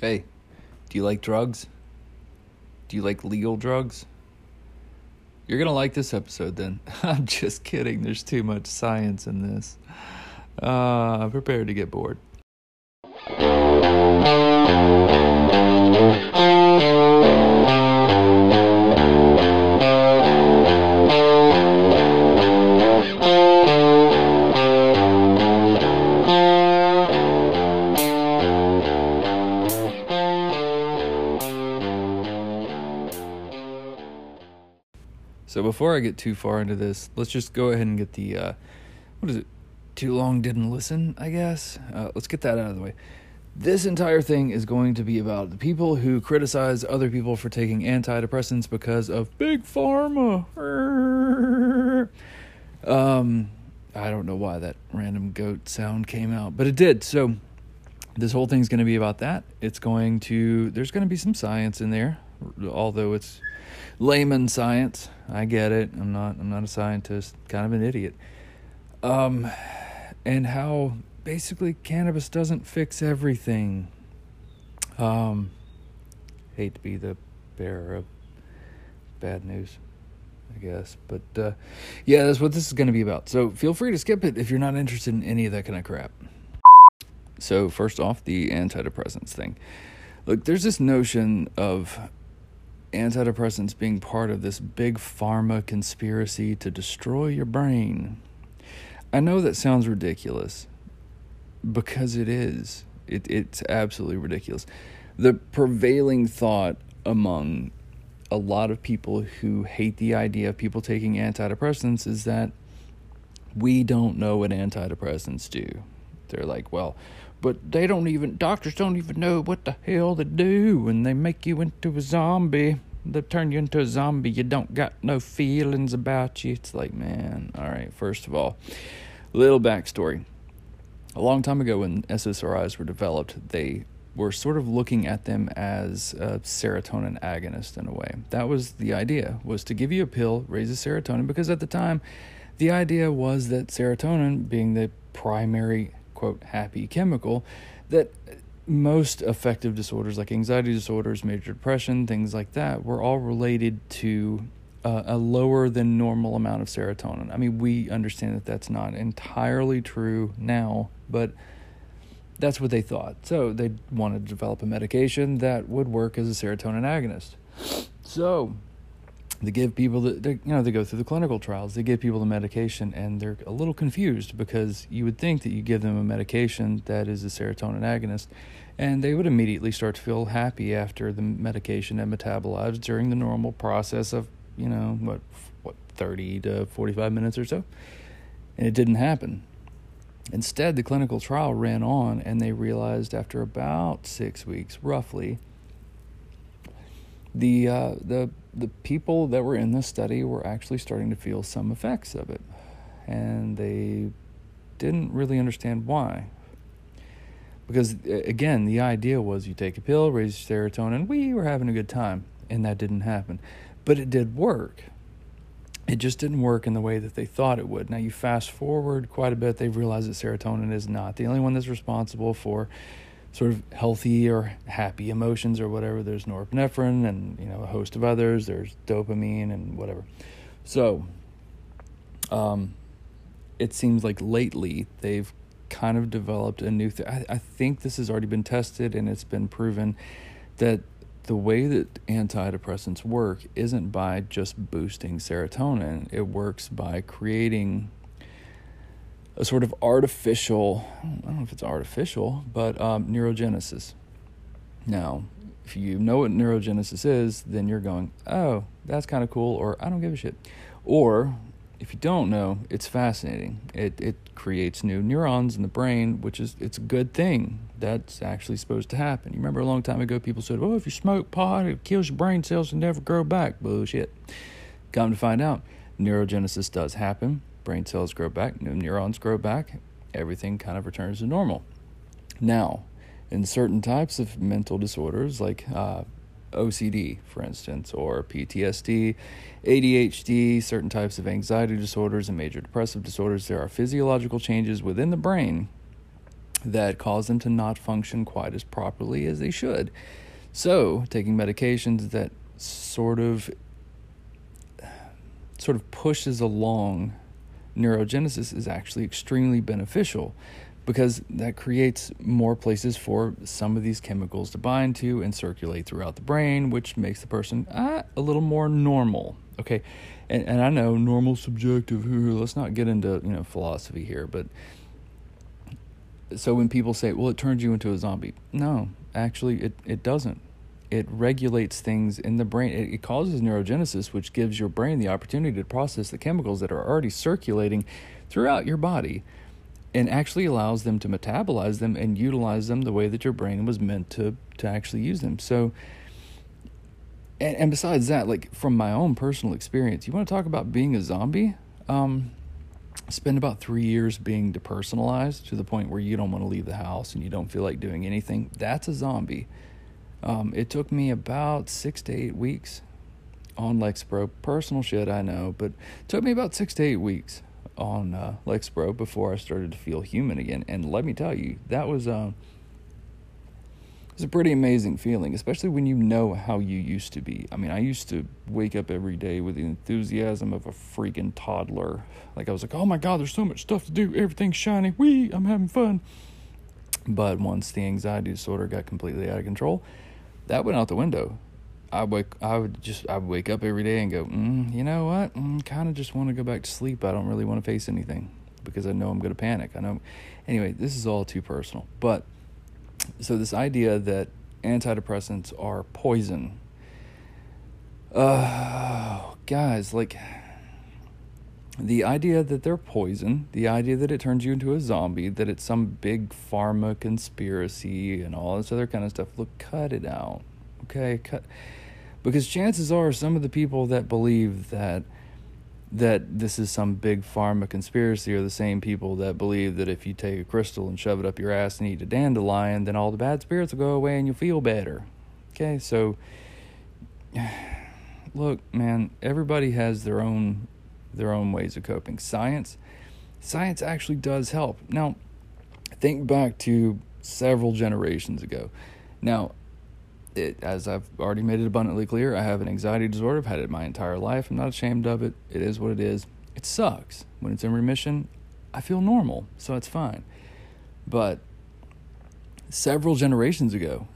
Hey, do you like drugs? Do you like legal drugs? You're going to like this episode then. I'm just kidding. There's too much science in this. Uh, prepare to get bored. Before I get too far into this, let's just go ahead and get the uh, what is it? Too long didn't listen, I guess. Uh, let's get that out of the way. This entire thing is going to be about the people who criticize other people for taking antidepressants because of big pharma. Um, I don't know why that random goat sound came out, but it did. So this whole thing's going to be about that. It's going to there's going to be some science in there, although it's layman science. I get it. I'm not I'm not a scientist, kind of an idiot. Um and how basically cannabis doesn't fix everything. Um hate to be the bearer of bad news, I guess, but uh yeah, that's what this is going to be about. So feel free to skip it if you're not interested in any of that kind of crap. So first off, the antidepressants thing. Look, there's this notion of antidepressants being part of this big pharma conspiracy to destroy your brain. I know that sounds ridiculous because it is. It, it's absolutely ridiculous. The prevailing thought among a lot of people who hate the idea of people taking antidepressants is that we don't know what antidepressants do. They're like, well, but they don't even doctors don't even know what the hell they do and they make you into a zombie. They turn you into a zombie. You don't got no feelings about you. It's like man all right first of all little backstory. A long time ago when ssris were developed they were sort of looking at them as a serotonin agonist in a way. That was the idea was to give you a pill raise the serotonin because at the time the idea was that serotonin being the primary quote happy chemical that most affective disorders like anxiety disorders major depression things like that were all related to uh, a lower than normal amount of serotonin. I mean we understand that that's not entirely true now but that's what they thought. So they wanted to develop a medication that would work as a serotonin agonist. So they give people the they, you know they go through the clinical trials. They give people the medication and they're a little confused because you would think that you give them a medication that is a serotonin agonist and they would immediately start to feel happy after the medication had metabolized during the normal process of you know what what 30 to 45 minutes or so. And it didn't happen. Instead the clinical trial ran on and they realized after about 6 weeks roughly the uh, the the people that were in the study were actually starting to feel some effects of it, and they didn't really understand why. Because again, the idea was you take a pill, raise your serotonin, we were having a good time, and that didn't happen. But it did work. It just didn't work in the way that they thought it would. Now, you fast forward quite a bit, they realize that serotonin is not the only one that's responsible for sort of healthy or happy emotions or whatever. There's norepinephrine and you know a host of others. There's dopamine and whatever. So, um, it seems like lately they've kind of developed a new thing. I, I think this has already been tested and it's been proven that the way that antidepressants work isn't by just boosting serotonin. It works by creating a sort of artificial, I don't know if it's artificial, but um, neurogenesis. Now, if you know what neurogenesis is, then you're going, oh, that's kind of cool, or I don't give a shit. Or if you don't know, it's fascinating. It it creates new neurons in the brain, which is it's a good thing. That's actually supposed to happen. You remember a long time ago, people said, "Oh, if you smoke pot, it kills your brain cells and never grow back." Bullshit. Come to find out, neurogenesis does happen brain cells grow back, new neurons grow back, everything kind of returns to normal. Now, in certain types of mental disorders, like uh, OCD, for instance, or PTSD, ADHD, certain types of anxiety disorders, and major depressive disorders, there are physiological changes within the brain that cause them to not function quite as properly as they should. So, taking medications that sort of sort of pushes along neurogenesis is actually extremely beneficial because that creates more places for some of these chemicals to bind to and circulate throughout the brain, which makes the person ah, a little more normal. Okay, and, and I know normal subjective. Let's not get into you know philosophy here, but so when people say, "Well, it turns you into a zombie," no, actually, it it doesn't. It regulates things in the brain. It, it causes neurogenesis, which gives your brain the opportunity to process the chemicals that are already circulating throughout your body and actually allows them to metabolize them and utilize them the way that your brain was meant to to actually use them. So and, and besides that, like from my own personal experience, you want to talk about being a zombie? Um, spend about three years being depersonalized to the point where you don't want to leave the house and you don't feel like doing anything. That's a zombie. Um, it took me about six to eight weeks on Lexapro. Personal shit, I know, but took me about six to eight weeks on uh, Lexapro before I started to feel human again. And let me tell you, that was uh, it's a pretty amazing feeling, especially when you know how you used to be. I mean, I used to wake up every day with the enthusiasm of a freaking toddler. Like I was like, "Oh my god, there's so much stuff to do. Everything's shiny. Wee, I'm having fun." But once the anxiety disorder got completely out of control, that went out the window. I wake, I would just, I wake up every day and go, mm, you know what? Mm, kind of just want to go back to sleep. I don't really want to face anything because I know I'm going to panic. I know. Anyway, this is all too personal, but so this idea that antidepressants are poison. Uh, guys, like the idea that they're poison, the idea that it turns you into a zombie, that it's some big pharma conspiracy and all this other kind of stuff. Look, cut it out. Okay, cut because chances are some of the people that believe that that this is some big pharma conspiracy are the same people that believe that if you take a crystal and shove it up your ass and eat a dandelion, then all the bad spirits will go away and you'll feel better. Okay, so look, man, everybody has their own their own ways of coping. Science science actually does help. Now, think back to several generations ago. Now, it, as I've already made it abundantly clear, I have an anxiety disorder. I've had it my entire life. I'm not ashamed of it. It is what it is. It sucks. When it's in remission, I feel normal, so it's fine. But several generations ago,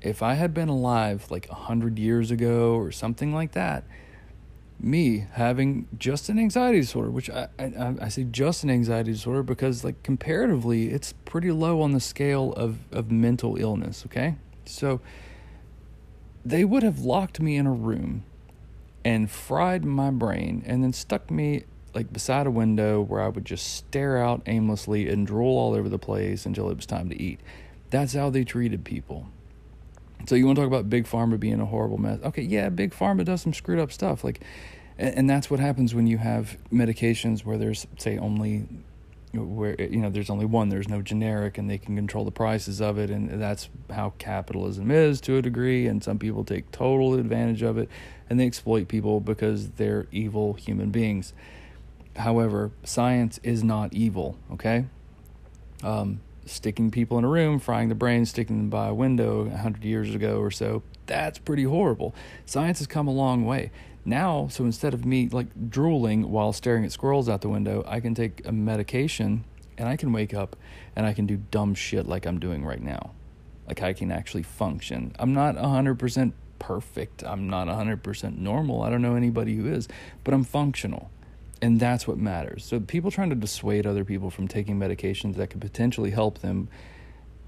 if I had been alive like a hundred years ago or something like that, me having just an anxiety disorder, which I, I, I say just an anxiety disorder because like comparatively, it's pretty low on the scale of of mental illness. Okay, so they would have locked me in a room and fried my brain and then stuck me like beside a window where I would just stare out aimlessly and drool all over the place until it was time to eat. That's how they treated people. So you want to talk about big pharma being a horrible mess? Okay, yeah, big pharma does some screwed up stuff. Like, and, and that's what happens when you have medications where there's say only where you know there's only one there's no generic and they can control the prices of it and that's how capitalism is to a degree and some people take total advantage of it and they exploit people because they're evil human beings however science is not evil okay um, sticking people in a room frying the brain sticking them by a window 100 years ago or so that's pretty horrible science has come a long way now, so instead of me like drooling while staring at squirrels out the window, I can take a medication and I can wake up and I can do dumb shit like I'm doing right now. Like I can actually function. I'm not 100% perfect. I'm not 100% normal. I don't know anybody who is, but I'm functional. And that's what matters. So people trying to dissuade other people from taking medications that could potentially help them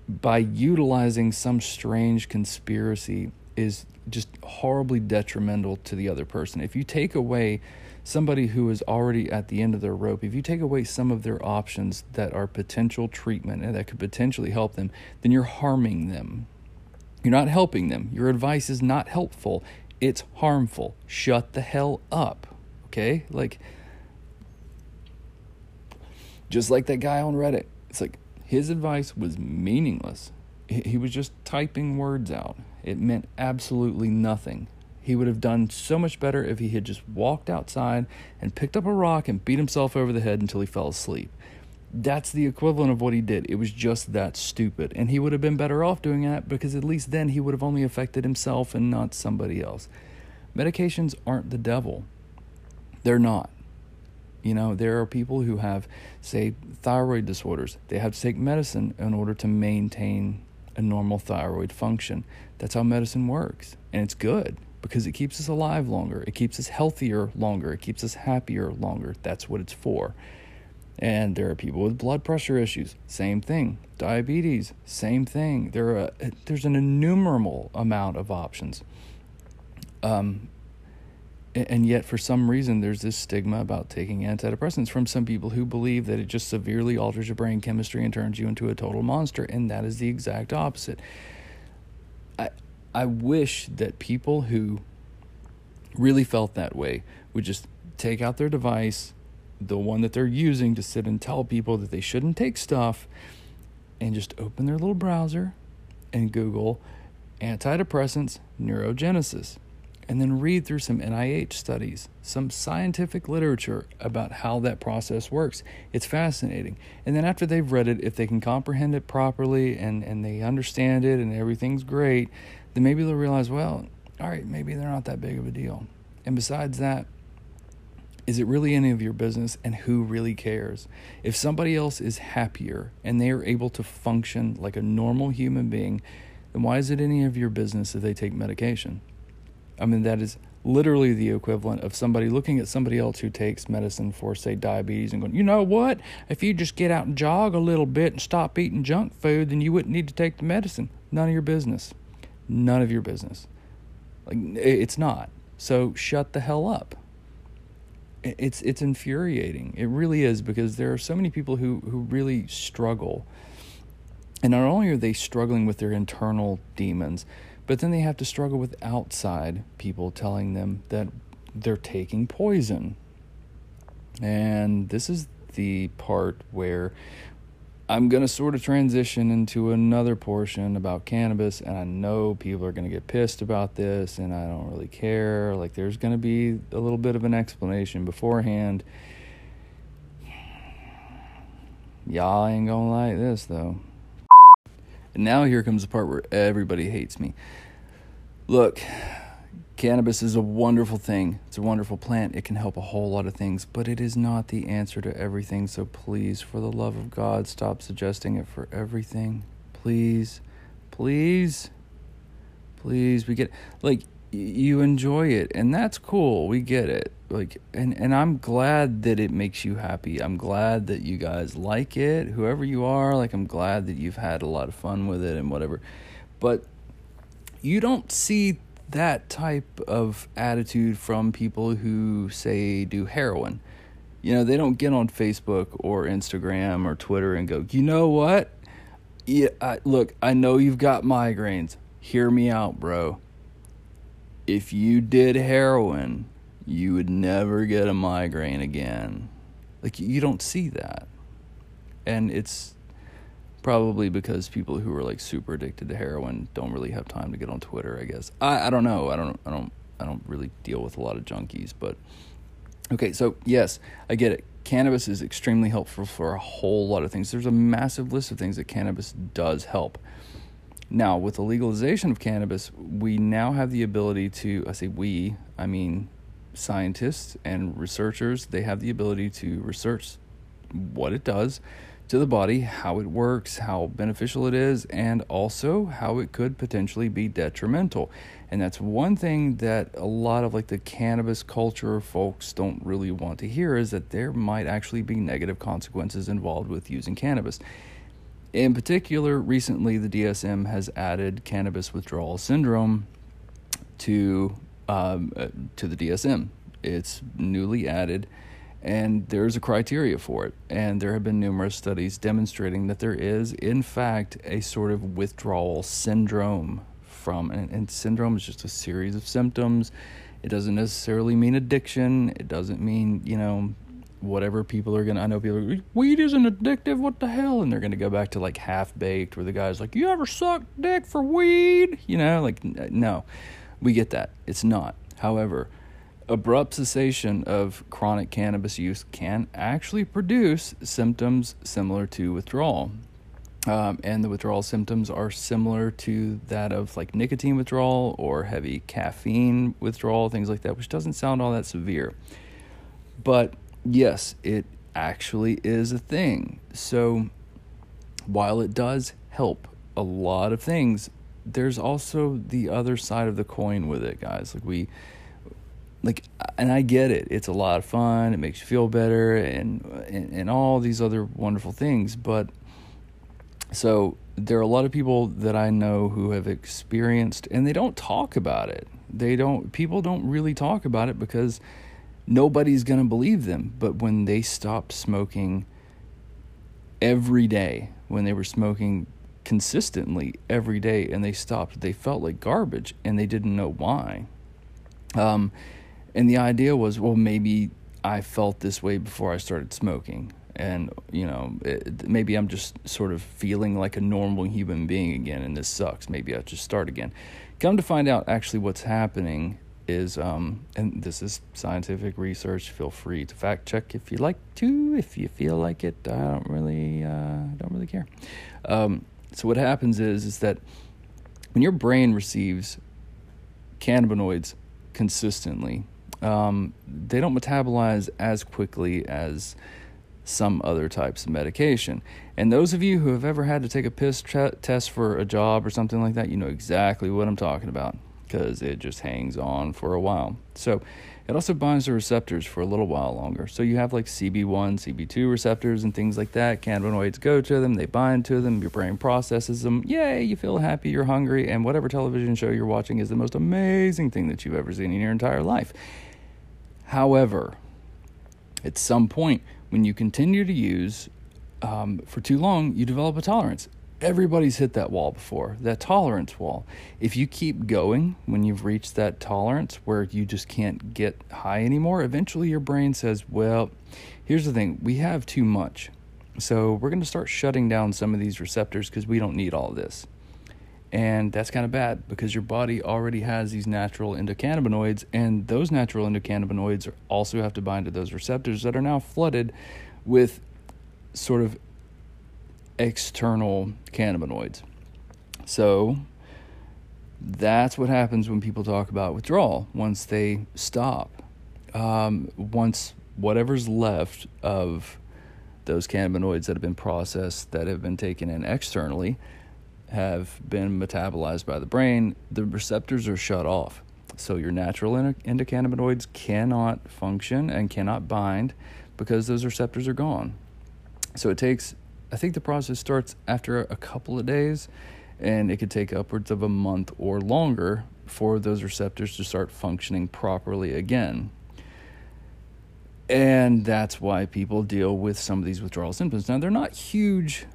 by utilizing some strange conspiracy is just horribly detrimental to the other person. If you take away somebody who is already at the end of their rope, if you take away some of their options that are potential treatment and that could potentially help them, then you're harming them. You're not helping them. Your advice is not helpful. It's harmful. Shut the hell up. Okay? Like, just like that guy on Reddit. It's like his advice was meaningless. He was just typing words out. It meant absolutely nothing. He would have done so much better if he had just walked outside and picked up a rock and beat himself over the head until he fell asleep. That's the equivalent of what he did. It was just that stupid. And he would have been better off doing that because at least then he would have only affected himself and not somebody else. Medications aren't the devil. They're not. You know, there are people who have, say, thyroid disorders. They have to take medicine in order to maintain a normal thyroid function. That's how medicine works. And it's good because it keeps us alive longer. It keeps us healthier longer. It keeps us happier longer. That's what it's for. And there are people with blood pressure issues, same thing. Diabetes, same thing. There are there's an innumerable amount of options. Um, and yet, for some reason, there's this stigma about taking antidepressants from some people who believe that it just severely alters your brain chemistry and turns you into a total monster. And that is the exact opposite. I, I wish that people who really felt that way would just take out their device, the one that they're using to sit and tell people that they shouldn't take stuff, and just open their little browser and Google antidepressants neurogenesis and then read through some NIH studies, some scientific literature about how that process works. It's fascinating. And then after they've read it, if they can comprehend it properly and, and they understand it and everything's great, then maybe they'll realize, well, all right, maybe they're not that big of a deal. And besides that, is it really any of your business and who really cares? If somebody else is happier and they are able to function like a normal human being, then why is it any of your business if they take medication? I mean, that is literally the equivalent of somebody looking at somebody else who takes medicine for, say, diabetes and going, you know what? If you just get out and jog a little bit and stop eating junk food, then you wouldn't need to take the medicine. None of your business. None of your business. Like, it's not. So shut the hell up. It's it's infuriating. It really is because there are so many people who who really struggle. And not only are they struggling with their internal demons, but then they have to struggle with outside people telling them that they're taking poison. And this is the part where I'm going to sort of transition into another portion about cannabis, and I know people are going to get pissed about this, and I don't really care. Like, there's going to be a little bit of an explanation beforehand. Y'all ain't going to like this, though. And now here comes the part where everybody hates me. Look, cannabis is a wonderful thing. It's a wonderful plant. It can help a whole lot of things, but it is not the answer to everything. So please, for the love of God, stop suggesting it for everything. Please, please, please. We get like you enjoy it and that's cool. We get it. Like and and I'm glad that it makes you happy. I'm glad that you guys like it whoever you are. Like I'm glad that you've had a lot of fun with it and whatever. But you don't see that type of attitude from people who say do heroin. You know they don't get on Facebook or Instagram or Twitter and go you know what? Yeah I, look I know you've got migraines. Hear me out bro if you did heroin, you would never get a migraine again. Like, you don't see that. And it's probably because people who are like super addicted to heroin don't really have time to get on Twitter, I guess. I, I don't know. I don't, I don't, I don't really deal with a lot of junkies, but okay. So, yes, I get it. Cannabis is extremely helpful for a whole lot of things. There's a massive list of things that cannabis does help. Now, with the legalization of cannabis, we now have the ability to, I say we, I mean scientists and researchers, they have the ability to research what it does to the body, how it works, how beneficial it is, and also how it could potentially be detrimental. And that's one thing that a lot of like the cannabis culture folks don't really want to hear is that there might actually be negative consequences involved with using cannabis. In particular, recently the DSM has added cannabis withdrawal syndrome to um, uh, to the DSM. It's newly added, and there's a criteria for it. And there have been numerous studies demonstrating that there is, in fact, a sort of withdrawal syndrome from. And, and syndrome is just a series of symptoms. It doesn't necessarily mean addiction. It doesn't mean you know whatever people are gonna. I know people are, weed isn't addictive. What the hell? And they're gonna go back to like half baked, where the guy's like, "You ever sucked dick for weed?" You know, like no, we get that. It's not. However, abrupt cessation of chronic cannabis use can actually produce symptoms similar to withdrawal. Um, and the withdrawal symptoms are similar to that of like nicotine withdrawal or heavy caffeine withdrawal, things like that, which doesn't sound all that severe. But yes, it actually is a thing. So while it does help a lot of things, there's also the other side of the coin with it, guys. Like we like and I get it. It's a lot of fun. It makes you feel better and and, and all these other wonderful things, but so there are a lot of people that I know who have experienced and they don't talk about it. They don't people don't really talk about it because nobody's going to believe them. But when they stopped smoking every day, when they were smoking consistently every day and they stopped, they felt like garbage and they didn't know why. Um, and the idea was, well, maybe I felt this way before I started smoking and you know it, maybe i'm just sort of feeling like a normal human being again and this sucks maybe i'll just start again come to find out actually what's happening is um, and this is scientific research. Feel free to fact check if you like to. If you feel like it i don't really uh, don't really care. Um, so what happens is is that when your brain receives cannabinoids consistently um, they don't metabolize as quickly as some other types of medication. And those of you who have ever had to take a piss test for a job or something like that, you know exactly what I'm talking about because it just hangs on for a while. So it also binds to receptors for a little while longer. So you have like CB1, CB2 receptors and things like that. Cannabinoids go to them, they bind to them, your brain processes them. Yay, you feel happy, you're hungry, and whatever television show you're watching is the most amazing thing that you've ever seen in your entire life. However, at some point, when you continue to use um, for too long, you develop a tolerance. Everybody's hit that wall before, that tolerance wall. If you keep going when you've reached that tolerance where you just can't get high anymore, eventually your brain says, Well, here's the thing we have too much. So we're going to start shutting down some of these receptors because we don't need all this. And that's kind of bad because your body already has these natural endocannabinoids, and those natural endocannabinoids also have to bind to those receptors that are now flooded with sort of external cannabinoids. So that's what happens when people talk about withdrawal once they stop. Um, once whatever's left of those cannabinoids that have been processed, that have been taken in externally, have been metabolized by the brain, the receptors are shut off. So your natural endocannabinoids cannot function and cannot bind because those receptors are gone. So it takes, I think the process starts after a couple of days, and it could take upwards of a month or longer for those receptors to start functioning properly again. And that's why people deal with some of these withdrawal symptoms. Now, they're not huge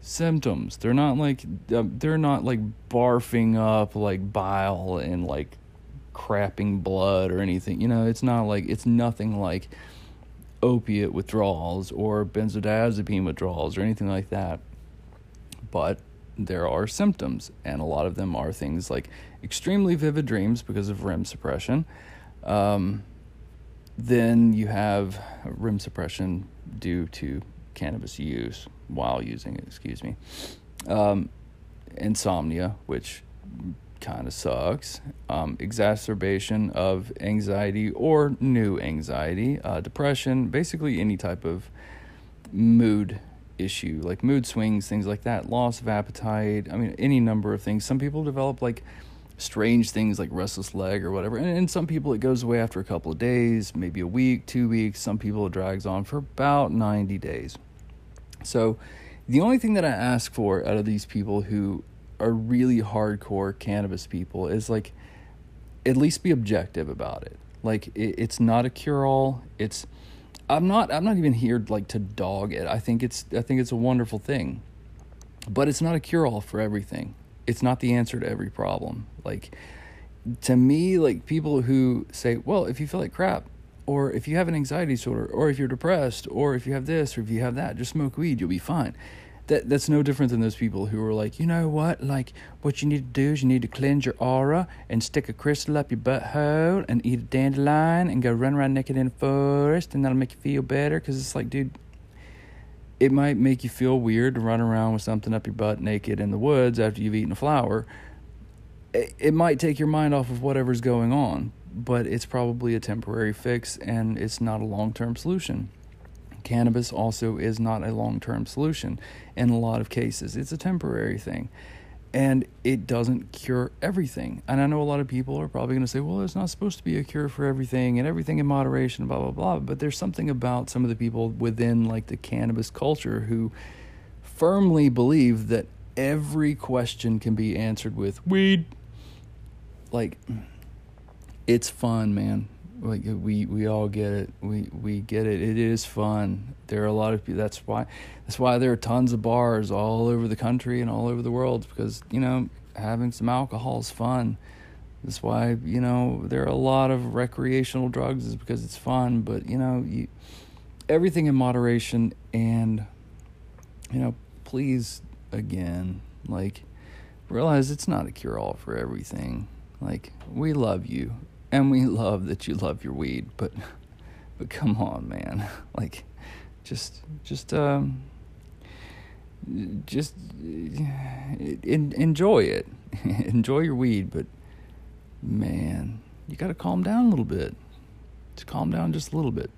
symptoms. They're not like uh, they're not like barfing up like bile and like crapping blood or anything. You know, it's not like it's nothing like opiate withdrawals or benzodiazepine withdrawals or anything like that. But there are symptoms, and a lot of them are things like extremely vivid dreams because of REM suppression. Um, then you have REM suppression due to cannabis use while using it, excuse me. Um, insomnia, which kind of sucks. Um, exacerbation of anxiety or new anxiety, uh, depression, basically any type of mood issue, like mood swings, things like that, loss of appetite. I mean, any number of things. Some people develop like strange things like restless leg or whatever. And, and some people it goes away after a couple of days, maybe a week, two weeks. Some people it drags on for about 90 days. So, the only thing that I ask for out of these people who are really hardcore cannabis people is like, at least be objective about it. Like, it, it's not a cure all. It's, I'm not, I'm not even here like to dog it. I think it's, I think it's a wonderful thing, but it's not a cure all for everything. It's not the answer to every problem. Like, to me, like people who say, well, if you feel like crap, or if you have an anxiety disorder, or if you're depressed, or if you have this, or if you have that, just smoke weed, you'll be fine. That that's no different than those people who are like, you know what? Like, what you need to do is you need to cleanse your aura and stick a crystal up your butthole and eat a dandelion and go run around naked in the forest and that'll make you feel better. Because it's like, dude, it might make you feel weird to run around with something up your butt naked in the woods after you've eaten a flower. It, it might take your mind off of whatever's going on, but it's probably a temporary fix and it's not a long term solution cannabis also is not a long term solution in a lot of cases. It's a temporary thing. And it doesn't cure everything. And I know a lot of people are probably going to say, well, it's not supposed to be a cure for everything and everything in moderation, blah, blah, blah. But there's something about some of the people within like the cannabis culture who firmly believe that every question can be answered with weed. Like, it's fun, man like uh, we we all get it. We we get it. It is fun. There are a lot of people that's why that's why there are tons of bars all over the country and all over the world because you know having some alcohol is fun. That's why you know there are a lot of recreational drugs is because it's fun but you know you everything in moderation and you know please again like realize it's not a cure all for everything. Like we love you and we love that you love your weed, but but come on, man. Like just just um just in, enjoy it. enjoy your weed, but man, you got to calm down a little bit. Just calm down just a little bit.